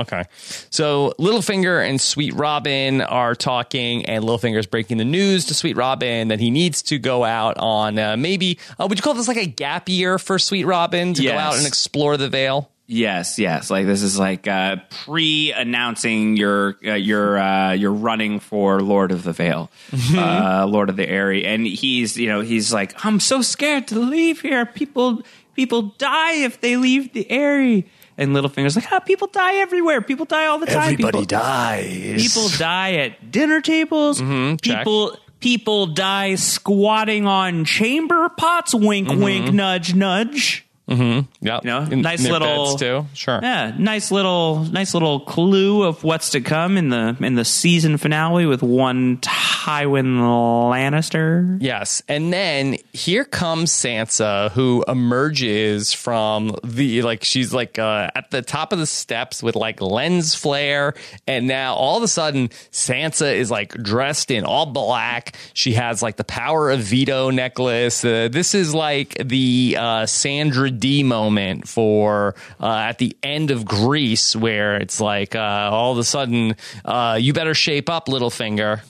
Okay. So Littlefinger and Sweet Robin are talking, and Littlefinger's breaking the news to Sweet Robin that he needs to go out on uh, maybe, uh, would you call this like a gap year for Sweet Robin to go out and explore the Vale? Yes, yes. Like this is like uh, pre-announcing your uh, your uh, you're running for Lord of the Vale, uh, Lord of the Eyrie, and he's you know he's like I'm so scared to leave here. People people die if they leave the Eyrie. And Littlefinger's like, ah, people die everywhere. People die all the time. people, dies. people die at dinner tables. Mm-hmm, people people die squatting on chamber pots. Wink, Mm-hmm. wink, nudge, nudge. Yep. You know, In- nice nip little too. Sure. Yeah, nice little, nice little clue of what's to come in the in the season finale with one Tywin Lannister. Yes. And then here comes Sansa, who emerges from the, like, she's like uh, at the top of the steps with like lens flare. And now all of a sudden, Sansa is like dressed in all black. She has like the power of veto necklace. Uh, this is like the uh, Sandra Dee moment for uh, at the end of Grease, where it's like uh, all of a sudden, uh, you better shape up, Littlefinger.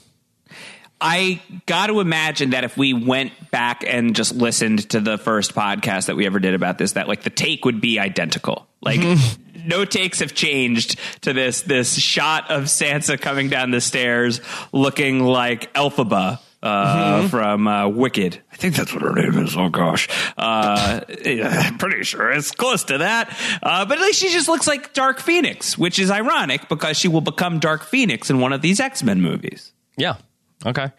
I got to imagine that if we went back and just listened to the first podcast that we ever did about this, that like the take would be identical. Like no takes have changed to this this shot of Sansa coming down the stairs looking like Elphaba. Uh, from uh, Wicked, I think that's what her name is. Oh gosh, uh, yeah, pretty sure it's close to that. Uh, but at least she just looks like Dark Phoenix, which is ironic because she will become Dark Phoenix in one of these X Men movies. Yeah. Okay.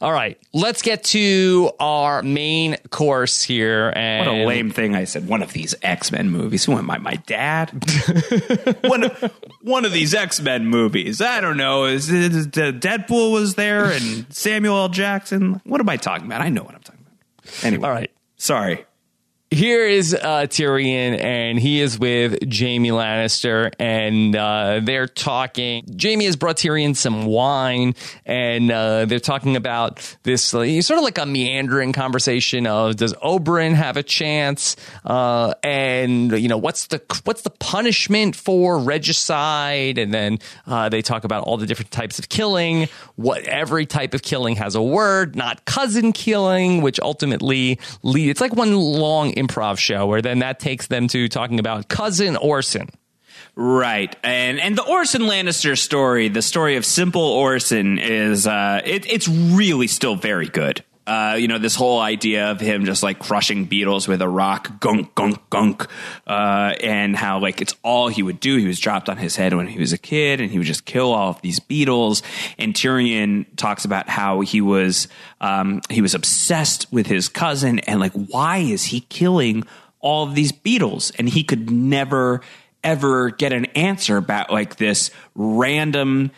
All right. Let's get to our main course here. And What a lame thing I said. One of these X Men movies. Who am I? My dad? one, of, one of these X Men movies. I don't know. Is, is, Deadpool was there and Samuel L. Jackson? What am I talking about? I know what I'm talking about. Anyway. All right. Sorry. Here is uh, Tyrion, and he is with Jaime Lannister, and uh, they're talking. Jaime has brought Tyrion some wine, and uh, they're talking about this uh, sort of like a meandering conversation of does Oberyn have a chance, uh, and you know what's the what's the punishment for regicide, and then uh, they talk about all the different types of killing. What every type of killing has a word, not cousin killing, which ultimately lead. It's like one long improv show where then that takes them to talking about cousin Orson. Right, and and the Orson Lannister story, the story of Simple Orson, is uh, it, it's really still very good. Uh, you know, this whole idea of him just like crushing beetles with a rock, gunk, gunk, gunk, uh, and how like it's all he would do. He was dropped on his head when he was a kid, and he would just kill all of these beetles. And Tyrion talks about how he was um, he was obsessed with his cousin, and like why is he killing all of these beetles? And he could never ever get an answer about like this random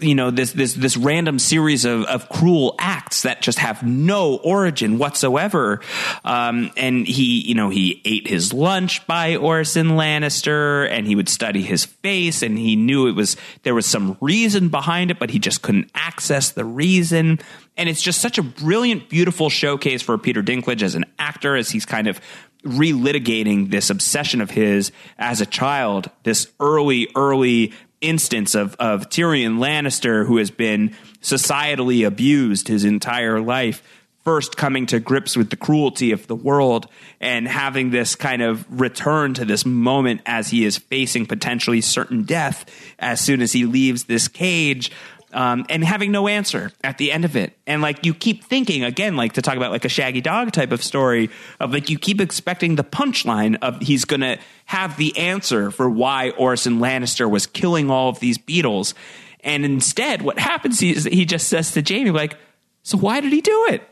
you know this this this random series of, of cruel acts that just have no origin whatsoever. Um, and he you know he ate his lunch by Orson Lannister and he would study his face and he knew it was there was some reason behind it but he just couldn't access the reason. And it's just such a brilliant beautiful showcase for Peter Dinklage as an actor as he's kind of relitigating this obsession of his as a child, this early, early instance of, of Tyrion Lannister, who has been societally abused his entire life, first coming to grips with the cruelty of the world and having this kind of return to this moment as he is facing potentially certain death as soon as he leaves this cage um, and having no answer at the end of it. And like you keep thinking again, like to talk about like a shaggy dog type of story of like you keep expecting the punchline of he's going to have the answer for why Orson Lannister was killing all of these beetles. And instead, what happens is he just says to Jaime, like, so why did he do it?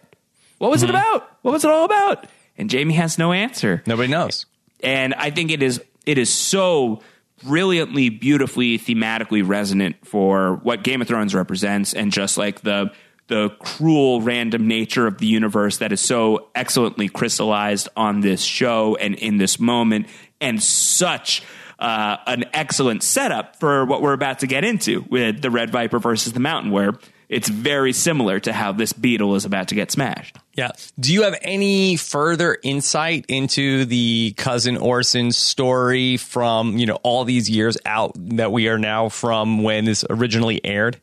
What was mm-hmm. it about? What was it all about? And Jaime has no answer. Nobody knows. And I think it is it is so brilliantly, beautifully, thematically resonant for what Game of Thrones represents, and just like the the cruel, random nature of the universe that is so excellently crystallized on this show and in this moment, and such uh, an excellent setup for what we're about to get into with the Red Viper versus the Mountain, where it's very similar to how this beetle is about to get smashed. Yeah. Do you have any further insight into the cousin Orson story from, you know, all these years out that we are now from when this originally aired?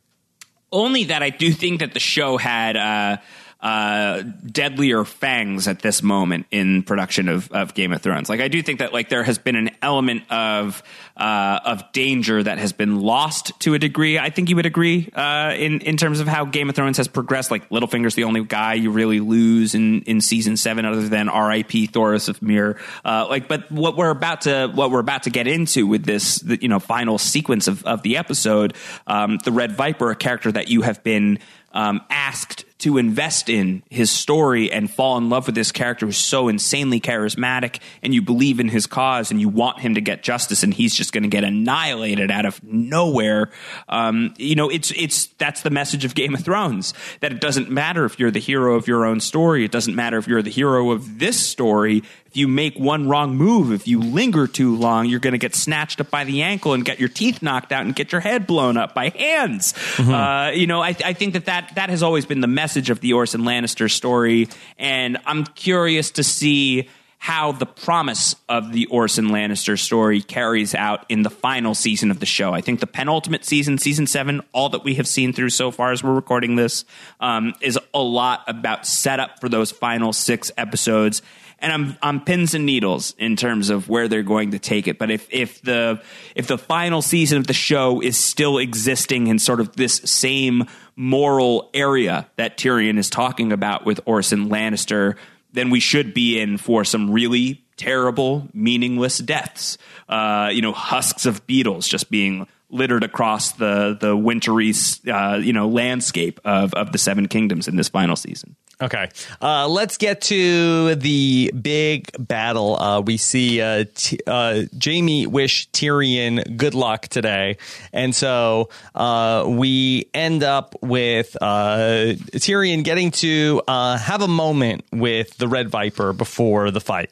Only that I do think that the show had uh, uh, deadlier fangs at this moment in production of, of Game of Thrones. Like I do think that like there has been an element of uh, of danger that has been lost to a degree. I think you would agree uh, in in terms of how Game of Thrones has progressed. Like Littlefinger's the only guy you really lose in in season seven, other than R.I.P. Thoros of Myr. Uh, like, but what we're about to what we're about to get into with this, the, you know, final sequence of of the episode, um, the Red Viper, a character that you have been um, asked to invest in his story and fall in love with this character who's so insanely charismatic and you believe in his cause and you want him to get justice and he's just going to get annihilated out of nowhere um, you know it's it's that's the message of game of thrones that it doesn't matter if you're the hero of your own story it doesn't matter if you're the hero of this story if you make one wrong move, if you linger too long, you're going to get snatched up by the ankle and get your teeth knocked out and get your head blown up by hands. Mm-hmm. Uh, you know, I, I, think that, that that has always been the message of the Orson Lannister story, and I'm curious to see how the promise of the Orson Lannister story carries out in the final season of the show. I think the penultimate season, season seven, all that we have seen through so far as we're recording this, um, is a lot about setup for those final six episodes and I'm I'm pins and needles in terms of where they're going to take it. But if if the if the final season of the show is still existing in sort of this same moral area that Tyrion is talking about with Orson Lannister, then we should be in for some really terrible, meaningless deaths. Uh, you know, husks of beetles just being littered across the the wintry uh, you know landscape of of the Seven Kingdoms in this final season. Okay, uh, let's get to the big battle. Uh, we see uh, T- uh, Jaime wish Tyrion good luck today, and so uh, we end up with uh, Tyrion getting to have a moment with the Red Viper before the fight.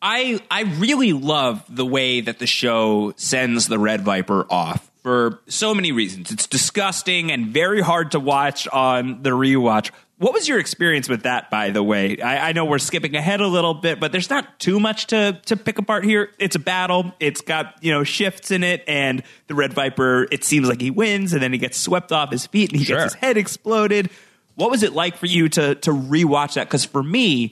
I I really love the way that the show sends the Red Viper off for so many reasons. It's disgusting and very hard to watch on the rewatch. What was your experience with that, by the way? I, I, know we're skipping ahead a little bit, but there's not too much to, to pick apart here. It's a battle. It's got, you know, shifts in it, and the Red Viper, it seems like he wins, and then he gets swept off his feet and he sure. gets his head exploded. What was it like for you to to rewatch that? Because for me,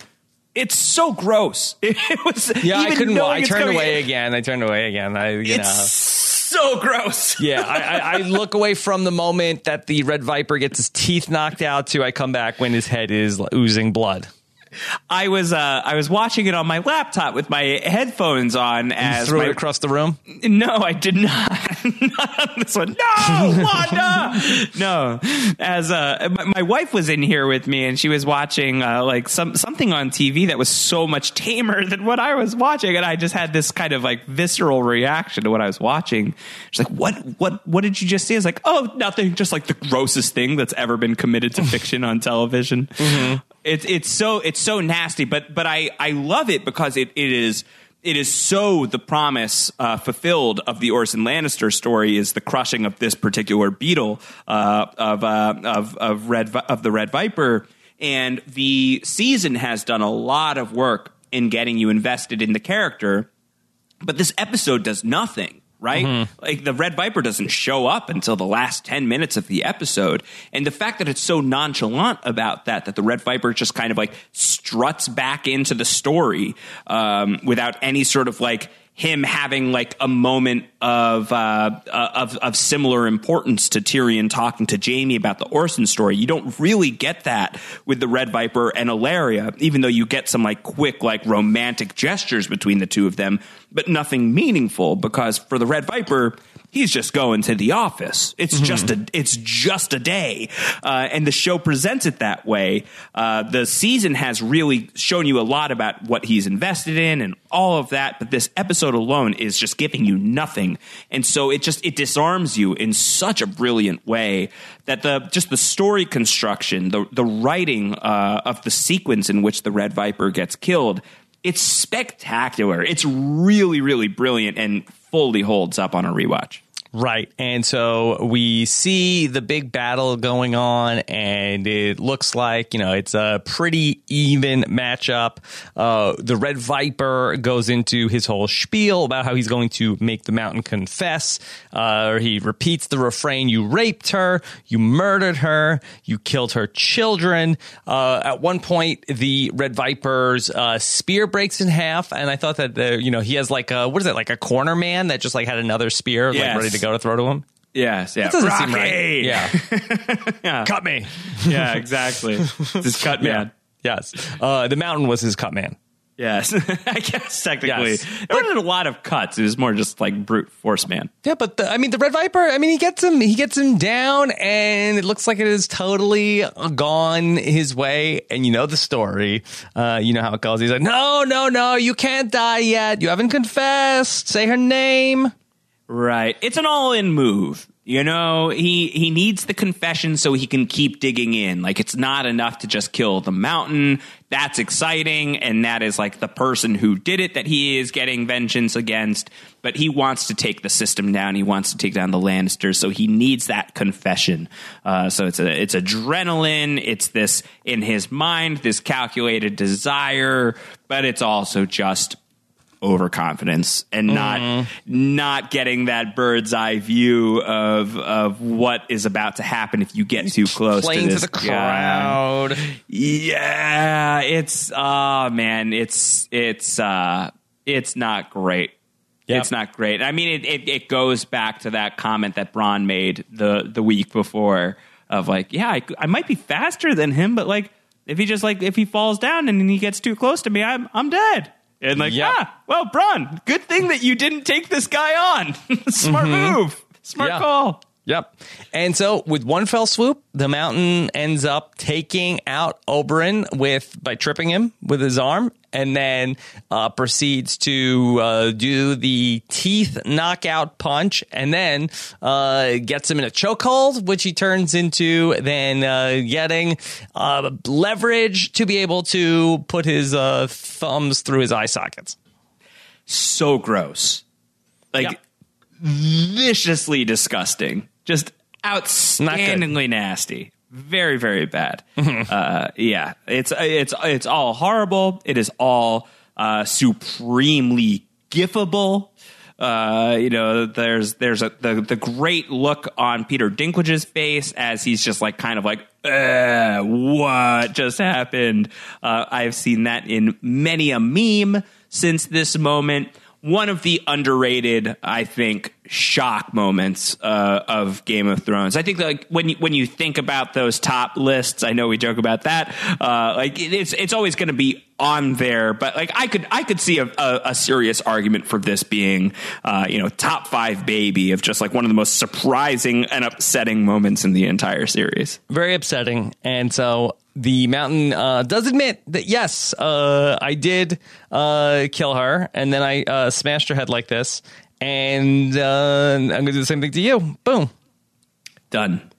it's so gross. It was yeah. I couldn't. I turned away again. I turned away again. I you it's know. So gross. yeah, I, I, I, look away from the moment that the red viper gets his teeth knocked out to I come back when his head is oozing blood. I was uh, I was watching it on my laptop with my headphones on. As threw my, it across the room. No, I did not. not on this one. No, Wanda. no, as uh, my, my, wife was in here with me, and she was watching uh, like some something on TV that was so much tamer than what I was watching, and I just had this kind of like visceral reaction to what I was watching. She's like, "What? What? What did you just see?" I was like, "Oh, nothing. Just like the grossest thing that's ever been committed to fiction on television." Mm-hmm. It's it's so it's so nasty, but but I I love it because it it is it is so the promise uh, fulfilled of the Orson Lannister story is the crushing of this particular beetle uh, of uh, of of red of the Red Viper, and the season has done a lot of work in getting you invested in the character, but this episode does nothing right? Mm-hmm. Like the Red Viper doesn't show up until the last 10 minutes of the episode. And the fact that it's so nonchalant about that, that the Red Viper just kind of like struts back into the story um, without any sort of like, him having like a moment of uh, uh, of of similar importance to Tyrion talking to Jaime about the Orson story. You don't really get that with the Red Viper and Ellaria, even though you get some like quick like romantic gestures between the two of them, but nothing meaningful because for the Red Viper he's just going to the office. It's mm-hmm. just a it's just a day, uh, and the show presents it that way. Uh, the season has really shown you a lot about what he's invested in and all of that, but this episode alone is just giving you nothing, and so it just it disarms you in such a brilliant way that the just the story construction, the the writing uh, of the sequence in which the Red Viper gets killed. It's spectacular. It's really, really brilliant and fully holds up on a rewatch. Right. And so we see the big battle going on, and it looks like, you know, it's a pretty even matchup. Uh, the Red Viper goes into his whole spiel about how he's going to make the mountain confess. Uh, he repeats the refrain You raped her, you murdered her, you killed her children. Uh, at one point, the Red Viper's uh, spear breaks in half, and I thought that, the, you know, he has like a, what is it, like a corner man that just like had another spear, yes. like ready to go to throw to him? Yes, yeah. That doesn't Rocky! seem right. Yeah. yeah. Cut me. yeah, exactly. His cut man. Yeah. Yes. Uh, the mountain was his cut man. Yes, I guess technically yes. there wasn't a lot of cuts. It was more just like brute force man. Yeah, but the, I mean, the Red Viper. I mean, he gets him. He gets him down, and it looks like it is totally gone his way. And you know the story. Uh, you know how it goes. He's like, "No, no, no, you can't die yet. You haven't confessed. Say her name." Right. It's an all in move. You know, he he needs the confession so he can keep digging in. Like it's not enough to just kill the mountain. That's exciting and that is like the person who did it that he is getting vengeance against, but he wants to take the system down. He wants to take down the Lannisters, so he needs that confession. Uh, so it's a it's adrenaline, it's this in his mind this calculated desire, but it's also just overconfidence and not mm-hmm. not getting that bird's eye view of of what is about to happen if you get too close Playing to, this to the crowd. Guy. Yeah, it's oh man, it's it's uh it's not great. Yep. It's not great. I mean, it, it, it goes back to that comment that Bronn made the the week before of like, yeah, I, I might be faster than him, but like, if he just like if he falls down and he gets too close to me, I'm I'm dead. And like, yep. ah, well, Bronn, good thing that you didn't take this guy on. Smart mm-hmm. move. Smart yeah. call. Yep. And so with one fell swoop, the mountain ends up taking out Oberyn with by tripping him with his arm and then uh, proceeds to uh, do the teeth knockout punch and then uh, gets him in a chokehold, which he turns into then uh, getting uh, leverage to be able to put his uh, thumbs through his eye sockets. So gross. Like, yep. viciously disgusting just outstandingly nasty. Very, very bad. Uh, yeah, it's it's it's all horrible. It is all uh, supremely gifable. Uh, you know, there's there's a the the great look on Peter Dinklage's face as he's just like kind of like, what just happened? Uh, I've seen that in many a meme since this moment one of the underrated, I think, shock moments uh, of Game of Thrones. I think like when you, when you think about those top lists, I know we joke about that. Uh, like it's it's always going to be on there, but like I could I could see a, a, a serious argument for this being uh, you know top five baby of just like one of the most surprising and upsetting moments in the entire series. Very upsetting, and so the mountain uh, does admit that yes, uh, I did uh, kill her, and then I uh, smashed her head like this, and uh, I'm gonna do the same thing to you. Boom, done.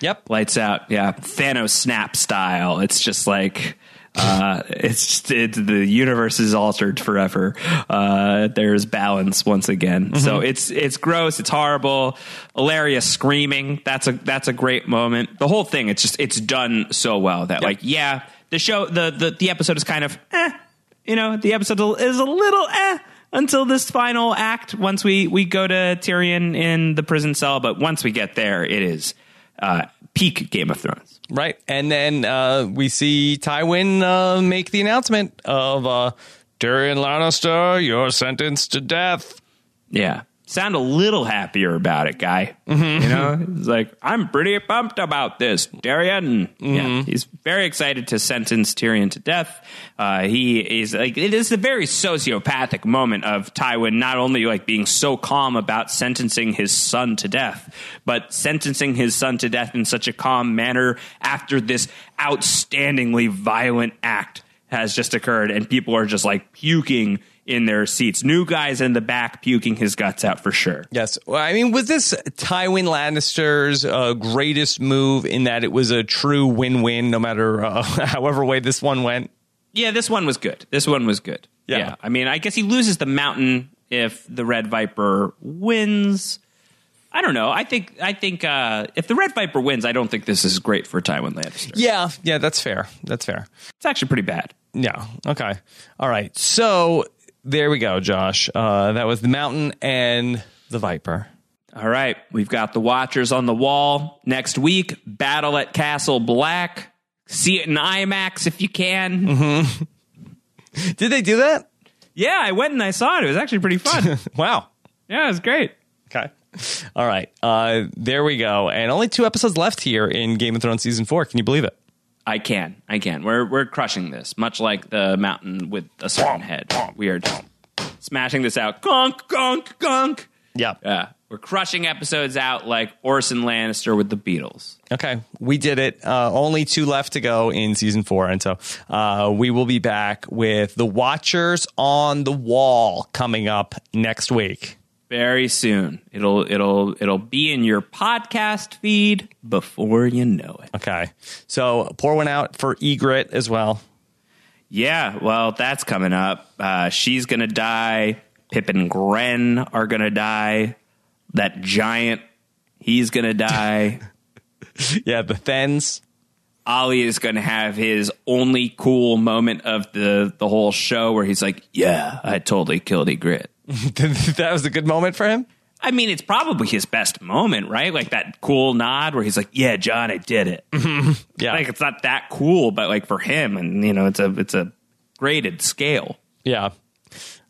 Yep, lights out. Yeah, Thanos snap style. It's just like uh, it's just, it, the universe is altered forever. Uh, there's balance once again. Mm-hmm. So it's it's gross. It's horrible. Ellaria screaming. That's a that's a great moment. The whole thing. It's just it's done so well that yep. like yeah, the show the, the the episode is kind of eh, you know the episode is a little eh until this final act. Once we we go to Tyrion in the prison cell, but once we get there, it is uh, peak Game of Thrones. Right. And then uh, we see Tywin uh, make the announcement of uh, Tyrion Lannister, you're sentenced to death. Yeah. Sound a little happier about it, guy. Mm-hmm. You know, he's like, I'm pretty pumped about this, Tyrion. Mm-hmm. Yeah, he's very excited to sentence Tyrion to death. Uh, he is like, it is a very sociopathic moment of Tywin not only like being so calm about sentencing his son to death, but sentencing his son to death in such a calm manner after this outstandingly violent act has just occurred, and people are just like puking in their seats. New guys in the back puking his guts out for sure. Yes. Well, I mean, was this Tywin Lannister's uh, greatest move in that it was a true win win, no matter uh, however way this one went? Yeah, this one was good. This one was good. Yeah. I mean, I guess he loses the mountain if the Red Viper wins. I don't know. I think I think uh, if the Red Viper wins, I don't think this is great for Tywin Lannister. Yeah. Yeah, that's fair. That's fair. It's actually pretty bad. Yeah. Okay. All right. So there we go, Josh. Uh, that was the mountain and the viper. All right, we've got the Watchers on the wall next week. Battle at Castle Black. See it in IMAX if you can. Did they do that? Yeah, I went and I saw it. It was actually pretty fun. Wow. yeah, it was great. Okay. All right. Uh, there we go. And only two episodes left here in Game of Thrones season four. Can you believe it? I can. I can. We're we're crushing this, much like the mountain with a certain head. We are smashing this out. Gonk, gonk, gonk. Yeah. Yeah. We're crushing episodes out like Orson Lannister with the beetles. Okay. We did it. Uh, only two left to go in season four. And so uh, we will be back with The Watchers on the Wall coming up next week. Very soon. It'll it'll it'll be in your podcast feed before you know it. Okay. So pour one out for Ygritte as well. Yeah, well, that's coming up. Uh, she's gonna die. Pyp and Grenn are gonna die. That giant, he's gonna die. Yeah. The Thenns. Olly is going to have his only cool moment of the the whole show where he's like, "Yeah, I totally killed Ygritte." that was a good moment for him. I mean, it's probably his best moment, right? Like that cool nod where he's like, "Yeah, Jon, I did it." Yeah. like it's not that cool, but like for him, and you know, it's a it's a graded scale. Yeah.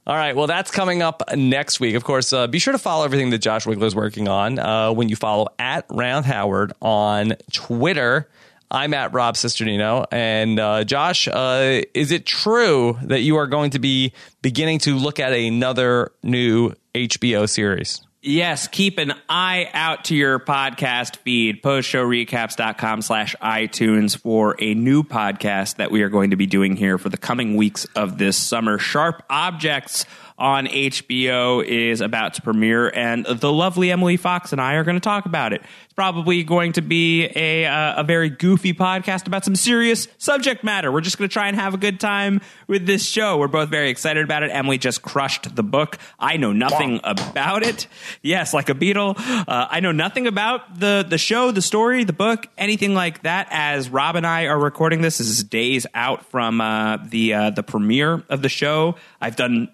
All right. Well, that's coming up next week. Of course, uh, be sure to follow everything that Josh Wigler is working on uh, when you follow at Round Howard on Twitter. I'm at Rob Cesternino. And uh, Josh, uh, is it true that you are going to be beginning to look at another new HBO series? Yes, keep an eye out to your podcast feed, postshowrecaps.com slash iTunes for a new podcast that we are going to be doing here for the coming weeks of this summer. Sharp Objects on HBO is about to premiere, and the lovely Emily Fox and I are going to talk about it. It's probably going to be a, uh, a very goofy podcast about some serious subject matter. We're just going to try and have a good time with this show. We're both very excited about it. Emily just crushed the book. I know nothing about it. Yes, like a beetle. Uh, I know nothing about the, the show, the story, the book, anything like that. As Rob and I are recording this, this is days out from uh, the uh, the premiere of the show. I've done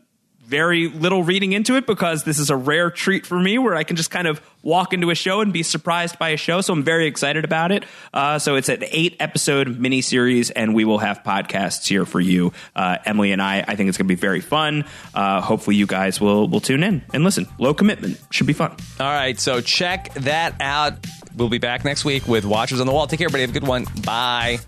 very little reading into it because this is a rare treat for me where I can just kind of walk into a show and be surprised by a show. So I'm very excited about it. Uh, so it's an eight episode miniseries, and we will have podcasts here for you, uh, Emily and I. I think it's going to be very fun. Uh, hopefully, you guys will will tune in and listen. Low commitment should be fun. All right. So check that out. We'll be back next week with Watchers on the Wall. Take care, everybody. Have a good one. Bye.